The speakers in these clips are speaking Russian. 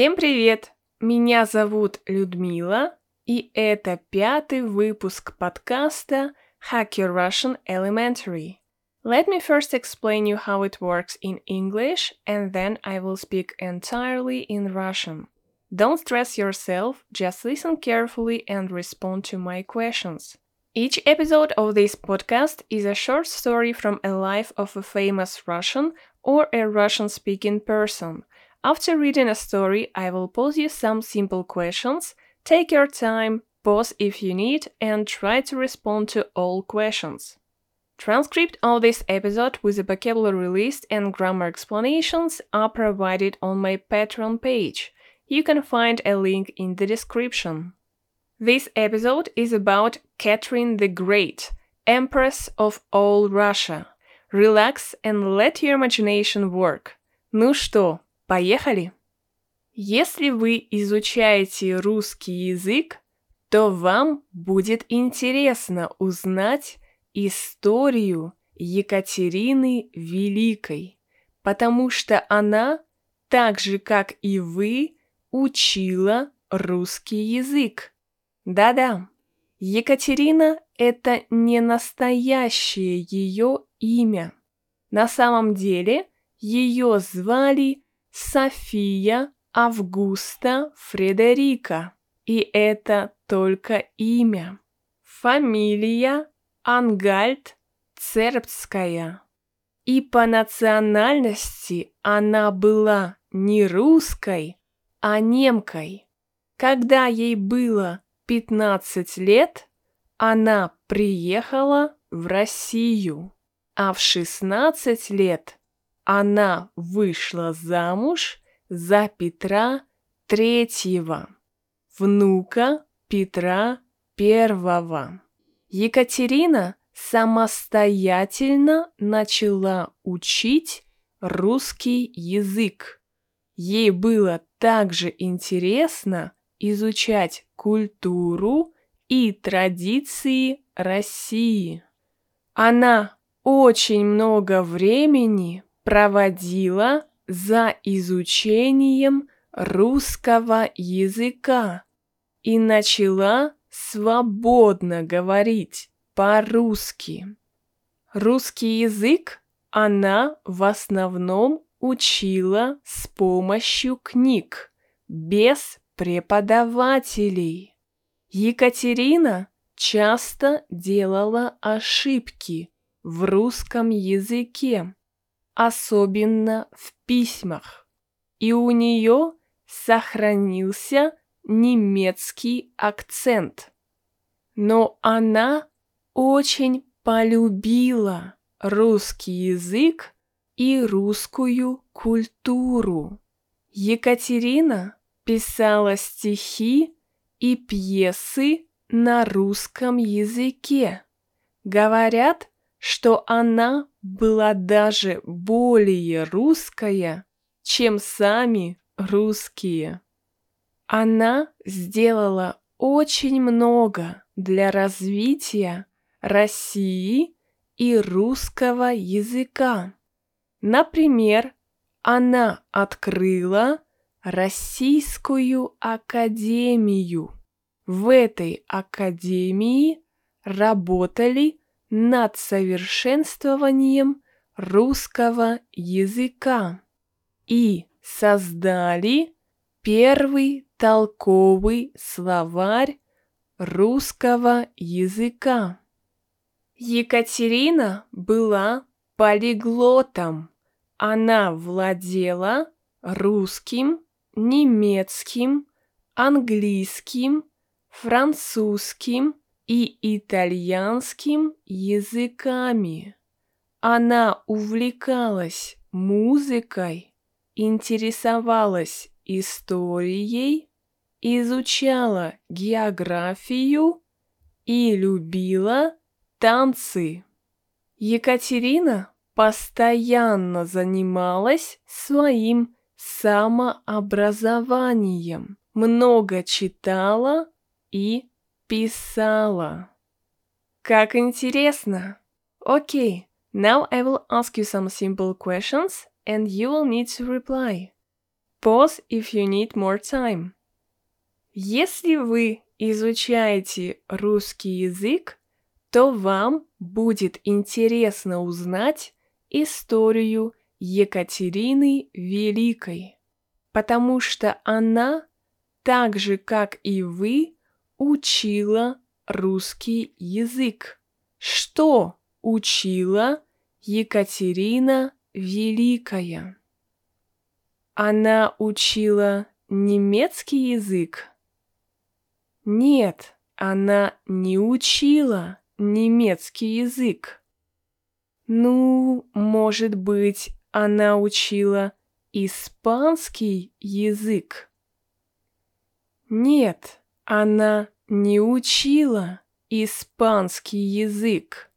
Всем привет! Меня зовут Людмила, и это пятый выпуск подкаста Hack Your Russian Elementary. Let me first explain you how it works in English, and then I will speak entirely in Russian. Don't stress yourself, just listen carefully and respond to my questions. Each episode of this podcast is a short story from a life of a famous Russian or a Russian speaking person. After reading a story, I will pose you some simple questions. Take your time, pause if you need, and try to respond to all questions. Transcript of this episode with a vocabulary list and grammar explanations are provided on my Patreon page. You can find a link in the description. This episode is about Catherine the Great, Empress of all Russia. Relax and let your imagination work. Ну что, Поехали! Если вы изучаете русский язык, то вам будет интересно узнать историю Екатерины Великой, потому что она, так же как и вы, учила русский язык. Да-да, Екатерина – это не настоящее ее имя. На самом деле ее звали София Августа Фредерика. И это только имя. Фамилия Ангальд Цербская. И по национальности она была не русской, а немкой. Когда ей было 15 лет, она приехала в Россию, а в 16 лет она вышла замуж за Петра Третьего, внука Петра Первого. Екатерина самостоятельно начала учить русский язык. Ей было также интересно изучать культуру и традиции России. Она очень много времени проводила за изучением русского языка и начала свободно говорить по-русски. Русский язык она в основном учила с помощью книг, без преподавателей. Екатерина часто делала ошибки в русском языке особенно в письмах, и у нее сохранился немецкий акцент. Но она очень полюбила русский язык и русскую культуру. Екатерина писала стихи и пьесы на русском языке. Говорят, что она была даже более русская, чем сами русские. Она сделала очень много для развития России и русского языка. Например, она открыла Российскую академию. В этой академии работали над совершенствованием русского языка и создали первый толковый словарь русского языка. Екатерина была полиглотом. Она владела русским, немецким, английским, французским, и итальянским языками. Она увлекалась музыкой, интересовалась историей, изучала географию и любила танцы. Екатерина постоянно занималась своим самообразованием, много читала и писала. Как интересно. Okay, now I will ask you some simple questions and you will need to reply. Pause if you need more time. Если вы изучаете русский язык, то вам будет интересно узнать историю Екатерины Великой, потому что она, так же как и вы, учила русский язык. Что учила Екатерина Великая? Она учила немецкий язык, нет, она не учила немецкий язык. Ну, может быть, она учила испанский язык. Нет, она не учила испанский язык.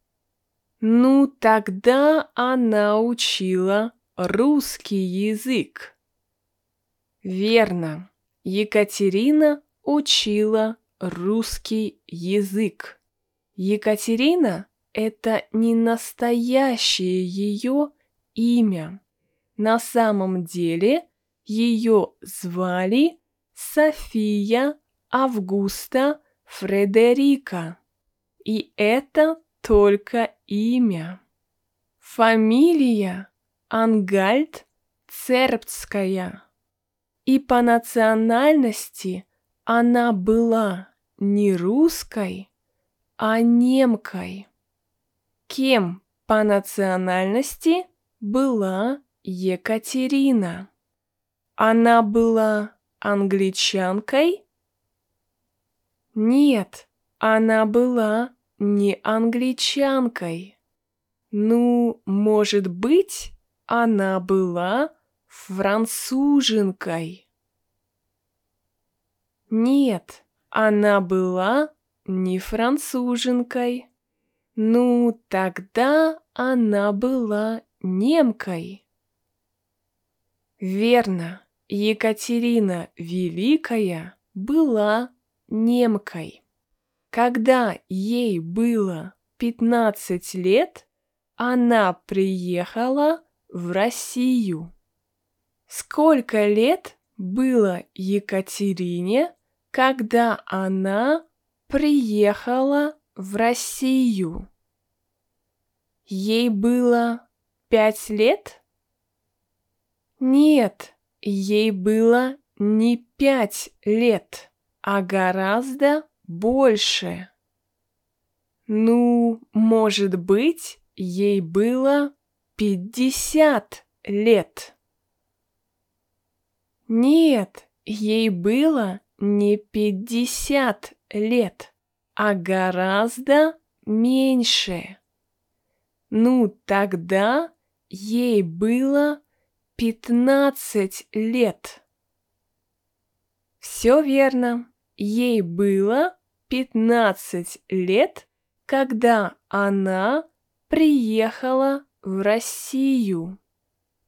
Ну, тогда она учила русский язык. Верно. Екатерина учила русский язык. Екатерина – это не настоящее ее имя. На самом деле ее звали София Августа Фредерика. И это только имя. Фамилия Ангальд Цербская. И по национальности – она была не русской, а немкой. Кем по национальности была Екатерина? Она была англичанкой? Нет, она была не англичанкой. Ну, может быть, она была француженкой. Нет, она была не француженкой. Ну, тогда она была немкой. Верно, Екатерина Великая была немкой. Когда ей было 15 лет, она приехала в Россию. Сколько лет было Екатерине, когда она приехала в Россию. Ей было пять лет? Нет, ей было не пять лет, а гораздо больше. Ну, может быть, ей было пятьдесят лет. Нет, ей было не пятьдесят лет, а гораздо меньше. Ну, тогда ей было пятнадцать лет. Все верно, ей было пятнадцать лет, когда она приехала в Россию.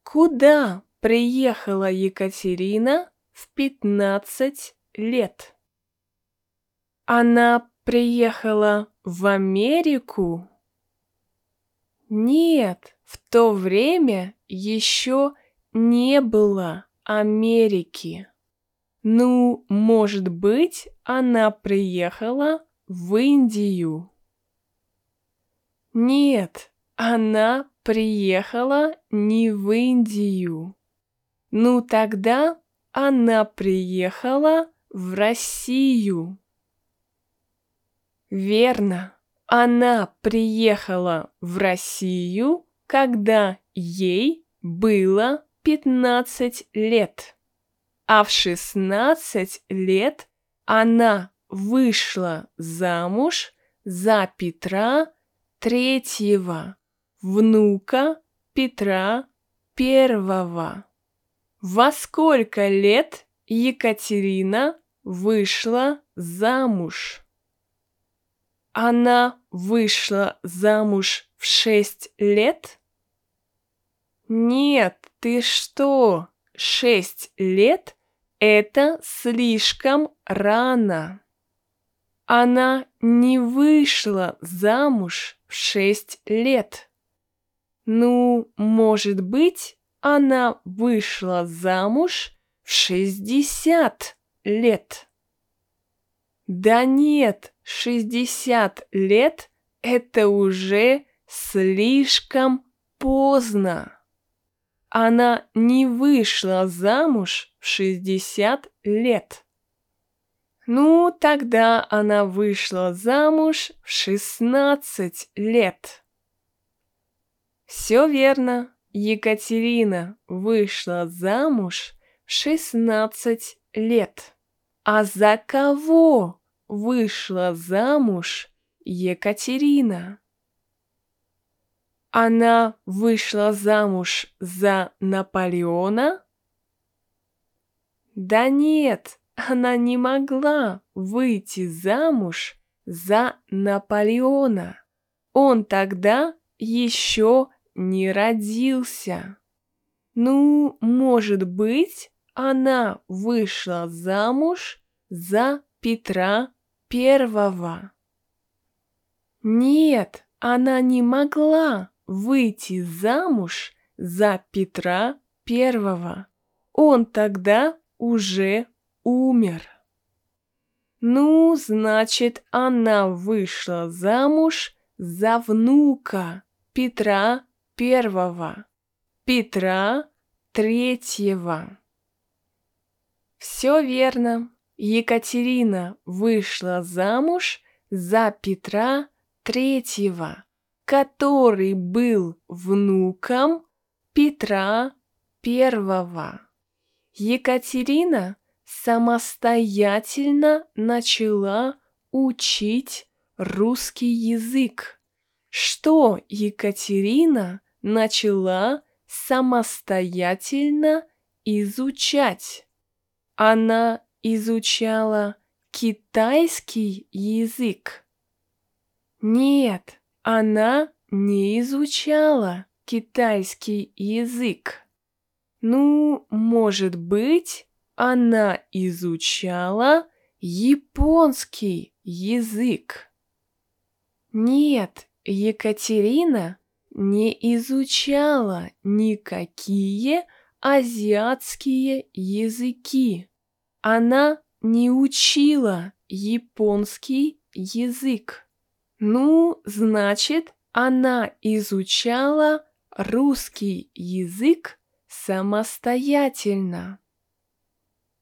Куда приехала Екатерина в пятнадцать лет. Она приехала в Америку? Нет, в то время еще не было Америки. Ну, может быть, она приехала в Индию. Нет, она приехала не в Индию. Ну, тогда она приехала в Россию. Верно, она приехала в Россию, когда ей было 15 лет. А в 16 лет она вышла замуж за Петра Третьего, внука Петра Первого. Во сколько лет Екатерина вышла замуж. Она вышла замуж в шесть лет? Нет, ты что? Шесть лет – это слишком рано. Она не вышла замуж в шесть лет. Ну, может быть, она вышла замуж в 60 лет. Да нет, 60 лет – это уже слишком поздно. Она не вышла замуж 60 лет. Ну, тогда она вышла замуж в 16 лет. Все верно. Екатерина вышла замуж в 16 лет. А за кого вышла замуж Екатерина? Она вышла замуж за Наполеона? Да нет, она не могла выйти замуж за Наполеона. Он тогда еще не родился. Ну, может быть, она вышла замуж за Петра Первого. Нет, она не могла выйти замуж за Петра Первого. Он тогда уже умер. Ну, значит, она вышла замуж за внука Петра Первого, Петра Третьего. Все верно. Екатерина вышла замуж за Петра Третьего, который был внуком Петра Первого. Екатерина самостоятельно начала учить русский язык. Что Екатерина начала самостоятельно изучать? Она изучала китайский язык. Нет, она не изучала китайский язык. Ну, может быть, она изучала японский язык. Нет, Екатерина не изучала никакие азиатские языки. Она не учила японский язык. Ну, значит, она изучала русский язык самостоятельно.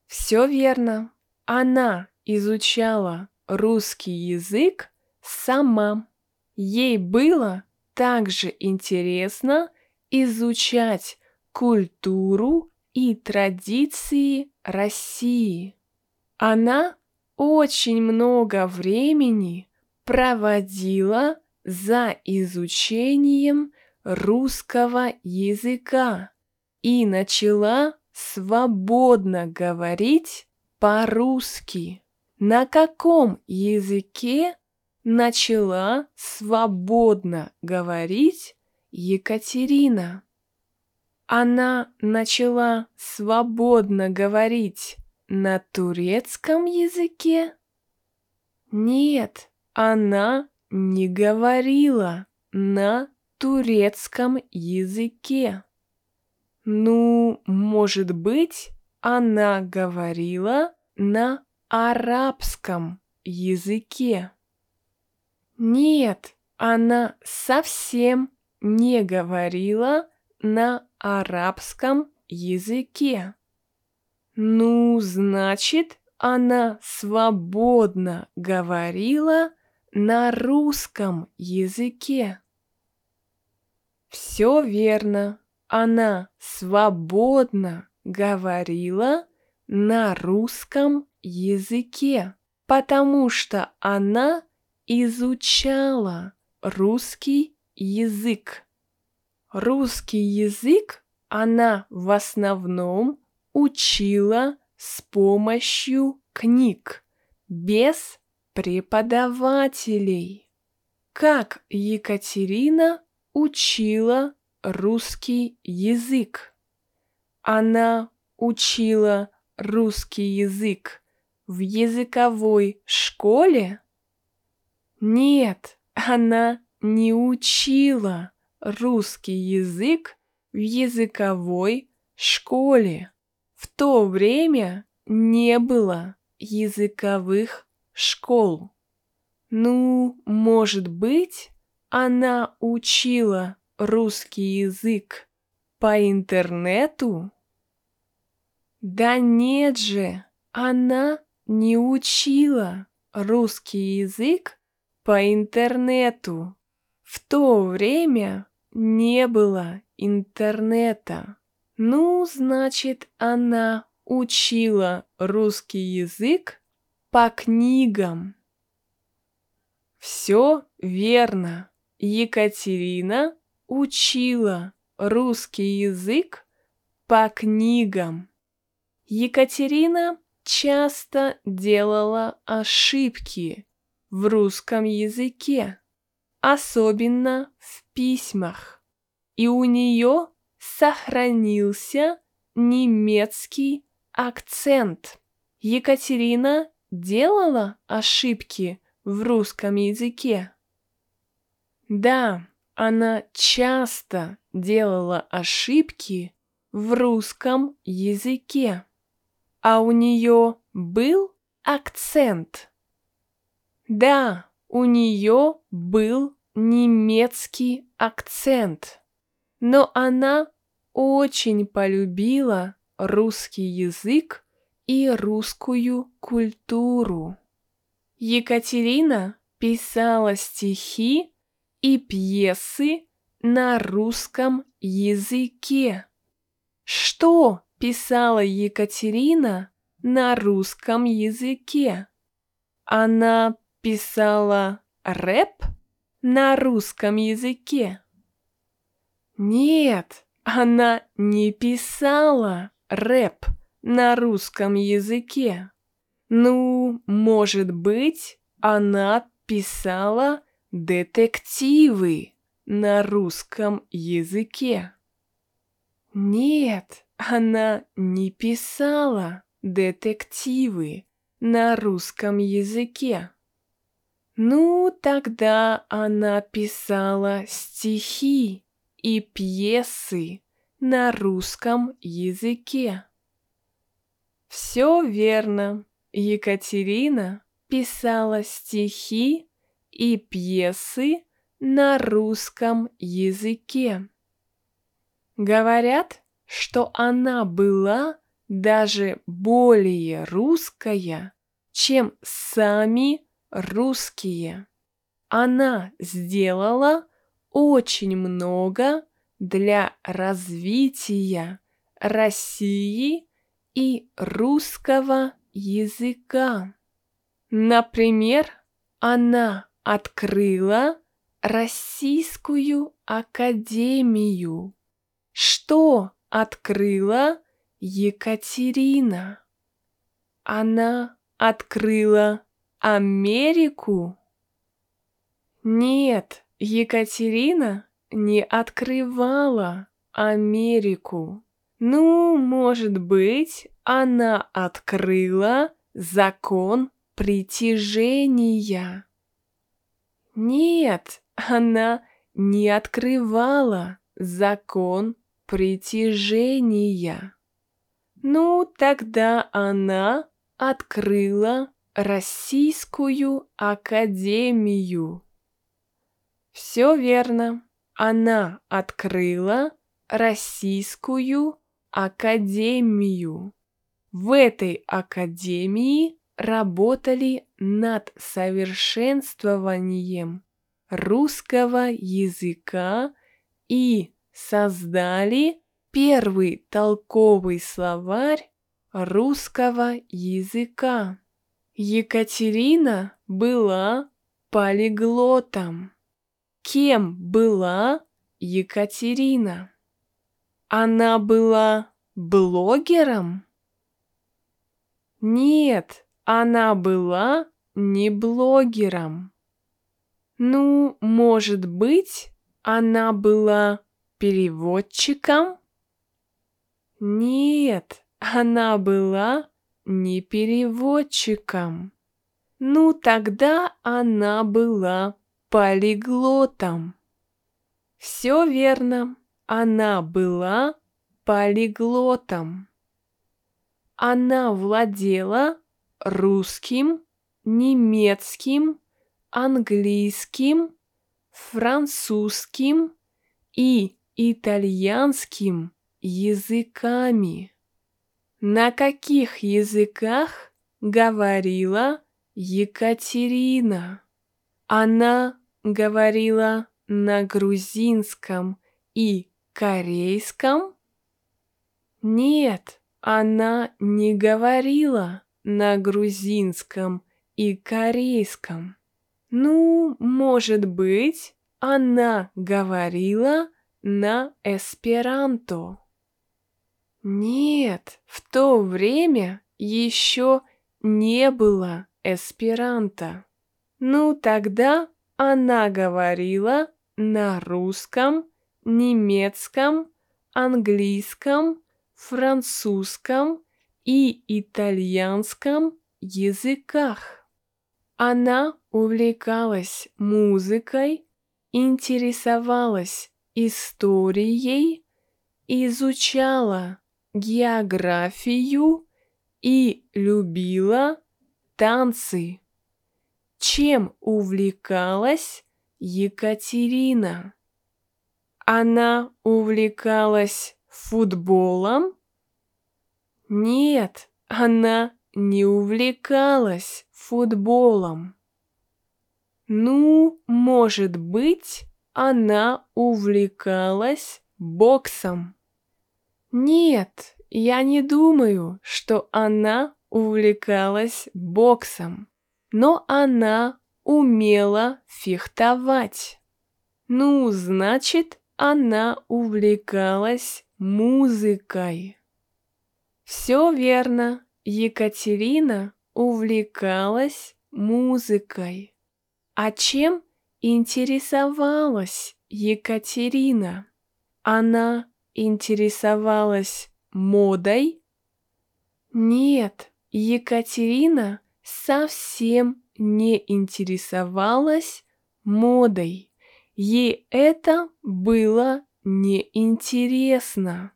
Все верно. Она изучала русский язык сама. Ей было также интересно изучать культуру и традиции России. Она очень много времени проводила за изучением русского языка и начала свободно говорить по-русски. На каком языке начала свободно говорить Екатерина? Она начала свободно говорить на турецком языке? Нет, она не говорила на турецком языке. Ну, может быть, она говорила на арабском языке. Нет, она совсем не говорила на арабском языке. Ну, значит, она свободно говорила на русском языке. Все верно она свободно говорила на русском языке, потому что она изучала русский язык. Русский язык она в основном учила с помощью книг, без преподавателей. Как Екатерина учила русский язык. Она учила русский язык в языковой школе? Нет, она не учила русский язык в языковой школе. В то время не было языковых школ. Ну, может быть, она учила русский язык по интернету? Да нет же, она не учила русский язык по интернету. В то время не было интернета. Ну, значит, она учила русский язык по книгам. Все верно. Екатерина учила русский язык по книгам. Екатерина часто делала ошибки в русском языке, особенно в письмах, и у нее сохранился немецкий акцент. Екатерина делала ошибки в русском языке. Да, она часто делала ошибки в русском языке. А у нее был акцент. Да, у нее был немецкий акцент. Но она очень полюбила русский язык и русскую культуру. Екатерина писала стихи и пьесы на русском языке. Что писала Екатерина на русском языке? Она писала рэп на русском языке? Нет, она не писала рэп на русском языке. Ну, может быть, она писала детективы на русском языке. Нет, она не писала детективы на русском языке. Ну, тогда она писала стихи и пьесы на русском языке. Все верно. Екатерина писала стихи и пьесы на русском языке. Говорят, что она была даже более русская, чем сами русские. Она сделала очень много для развития России и русского языка. Например, она открыла Российскую академию. Что открыла Екатерина? Она открыла Америку? Нет, Екатерина не открывала Америку. Ну, может быть, она открыла закон притяжения. Нет, она не открывала закон притяжения. Ну, тогда она открыла Российскую Академию. Все верно. Она открыла Российскую Академию. В этой академии работали над совершенствованием русского языка и создали первый толковый словарь русского языка. Екатерина была полиглотом. Кем была Екатерина? Она была блогером? Нет, она была не блогером. Ну, может быть, она была переводчиком? Нет, она была не переводчиком. Ну, тогда она была полиглотом. Все верно, она была полиглотом. она владела русским, немецким, английским, французским и итальянским языками. На каких языках говорила Екатерина? Она говорила на грузинском и корейском? Нет, она не говорила на грузинском и корейском. Ну, может быть, она говорила на эсперанто. Нет, в то время еще не было эсперанто. Ну, тогда она говорила на русском, немецком, английском, французском и итальянском языках. Она увлекалась музыкой, интересовалась историей, изучала географию и любила танцы. Чем увлекалась Екатерина? Она увлекалась футболом? Нет, она не увлекалась футболом. Ну, может быть, она увлекалась боксом. Нет, я не думаю, что она увлекалась боксом, но она умела фехтовать. Ну, значит, она увлекалась музыкой. Все верно, Екатерина увлекалась музыкой. А чем интересовалась Екатерина? Она интересовалась модой? Нет, Екатерина совсем не интересовалась модой. Ей это было неинтересно.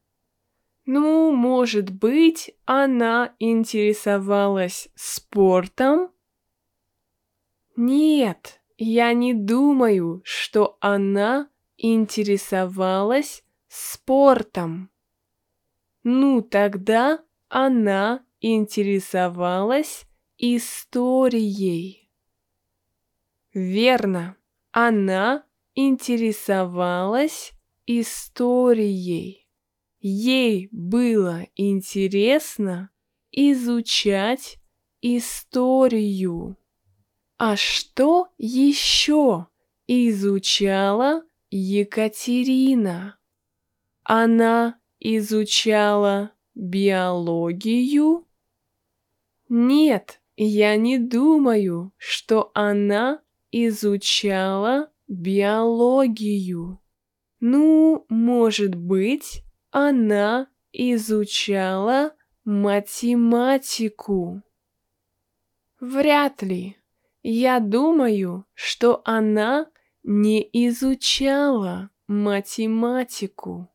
Ну, может быть, она интересовалась спортом? Нет, я не думаю, что она интересовалась спортом. Ну, тогда она интересовалась историей. Верно, она интересовалась историей. Ей было интересно изучать историю. А что еще изучала Екатерина? Она изучала биологию? Нет, я не думаю, что она изучала биологию. Ну, может быть, она изучала математику. Вряд ли. Я думаю, что она не изучала математику.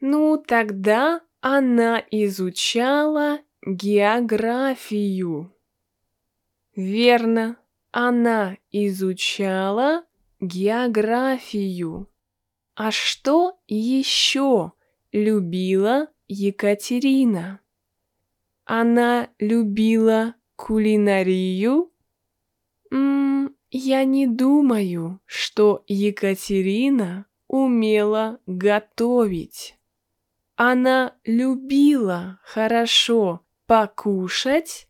Ну, тогда она изучала географию. Верно, она изучала географию. А что еще любила Екатерина? Она любила кулинарию? М -м, я не думаю, что Екатерина умела готовить. Она любила хорошо покушать,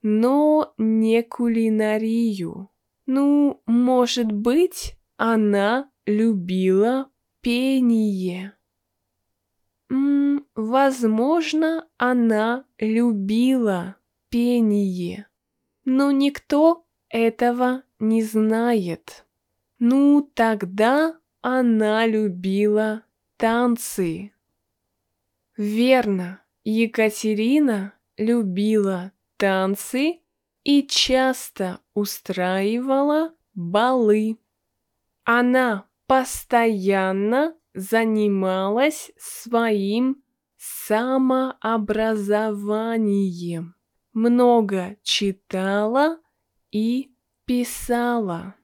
но не кулинарию. Ну, может быть, она любила пение. М -м, возможно, она любила пение, но никто этого не знает. Ну, тогда она любила танцы. Верно, Екатерина любила танцы и часто устраивала балы. Она постоянно занималась своим самообразованием. Много читала и писала.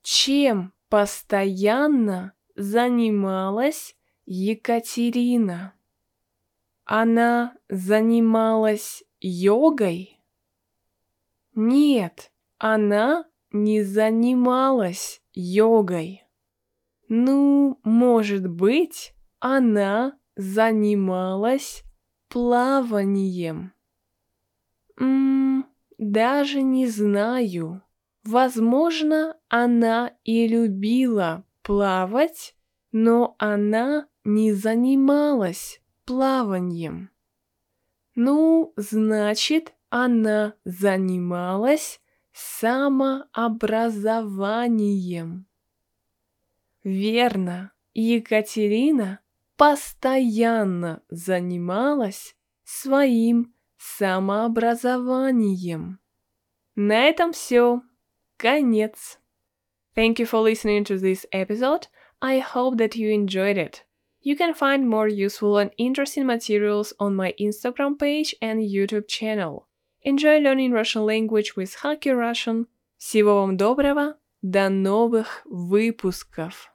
Чем постоянно занималась Екатерина? Она занималась йогой? Нет, она не занималась йогой. Ну, может быть, она занималась плаванием. Ммм, даже не знаю. Возможно, она и любила плавать, но она не занималась плаванием. Ну, значит, она занималась самообразованием. Верно, Екатерина постоянно занималась своим самообразованием. На этом все. Конец. Thank you for listening to this episode. I hope that you enjoyed it. You can find more useful and interesting materials on my Instagram page and YouTube channel. Enjoy learning Russian language with Hacky Russian. Всего вам доброго. До новых выпусков.